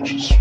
Bridges.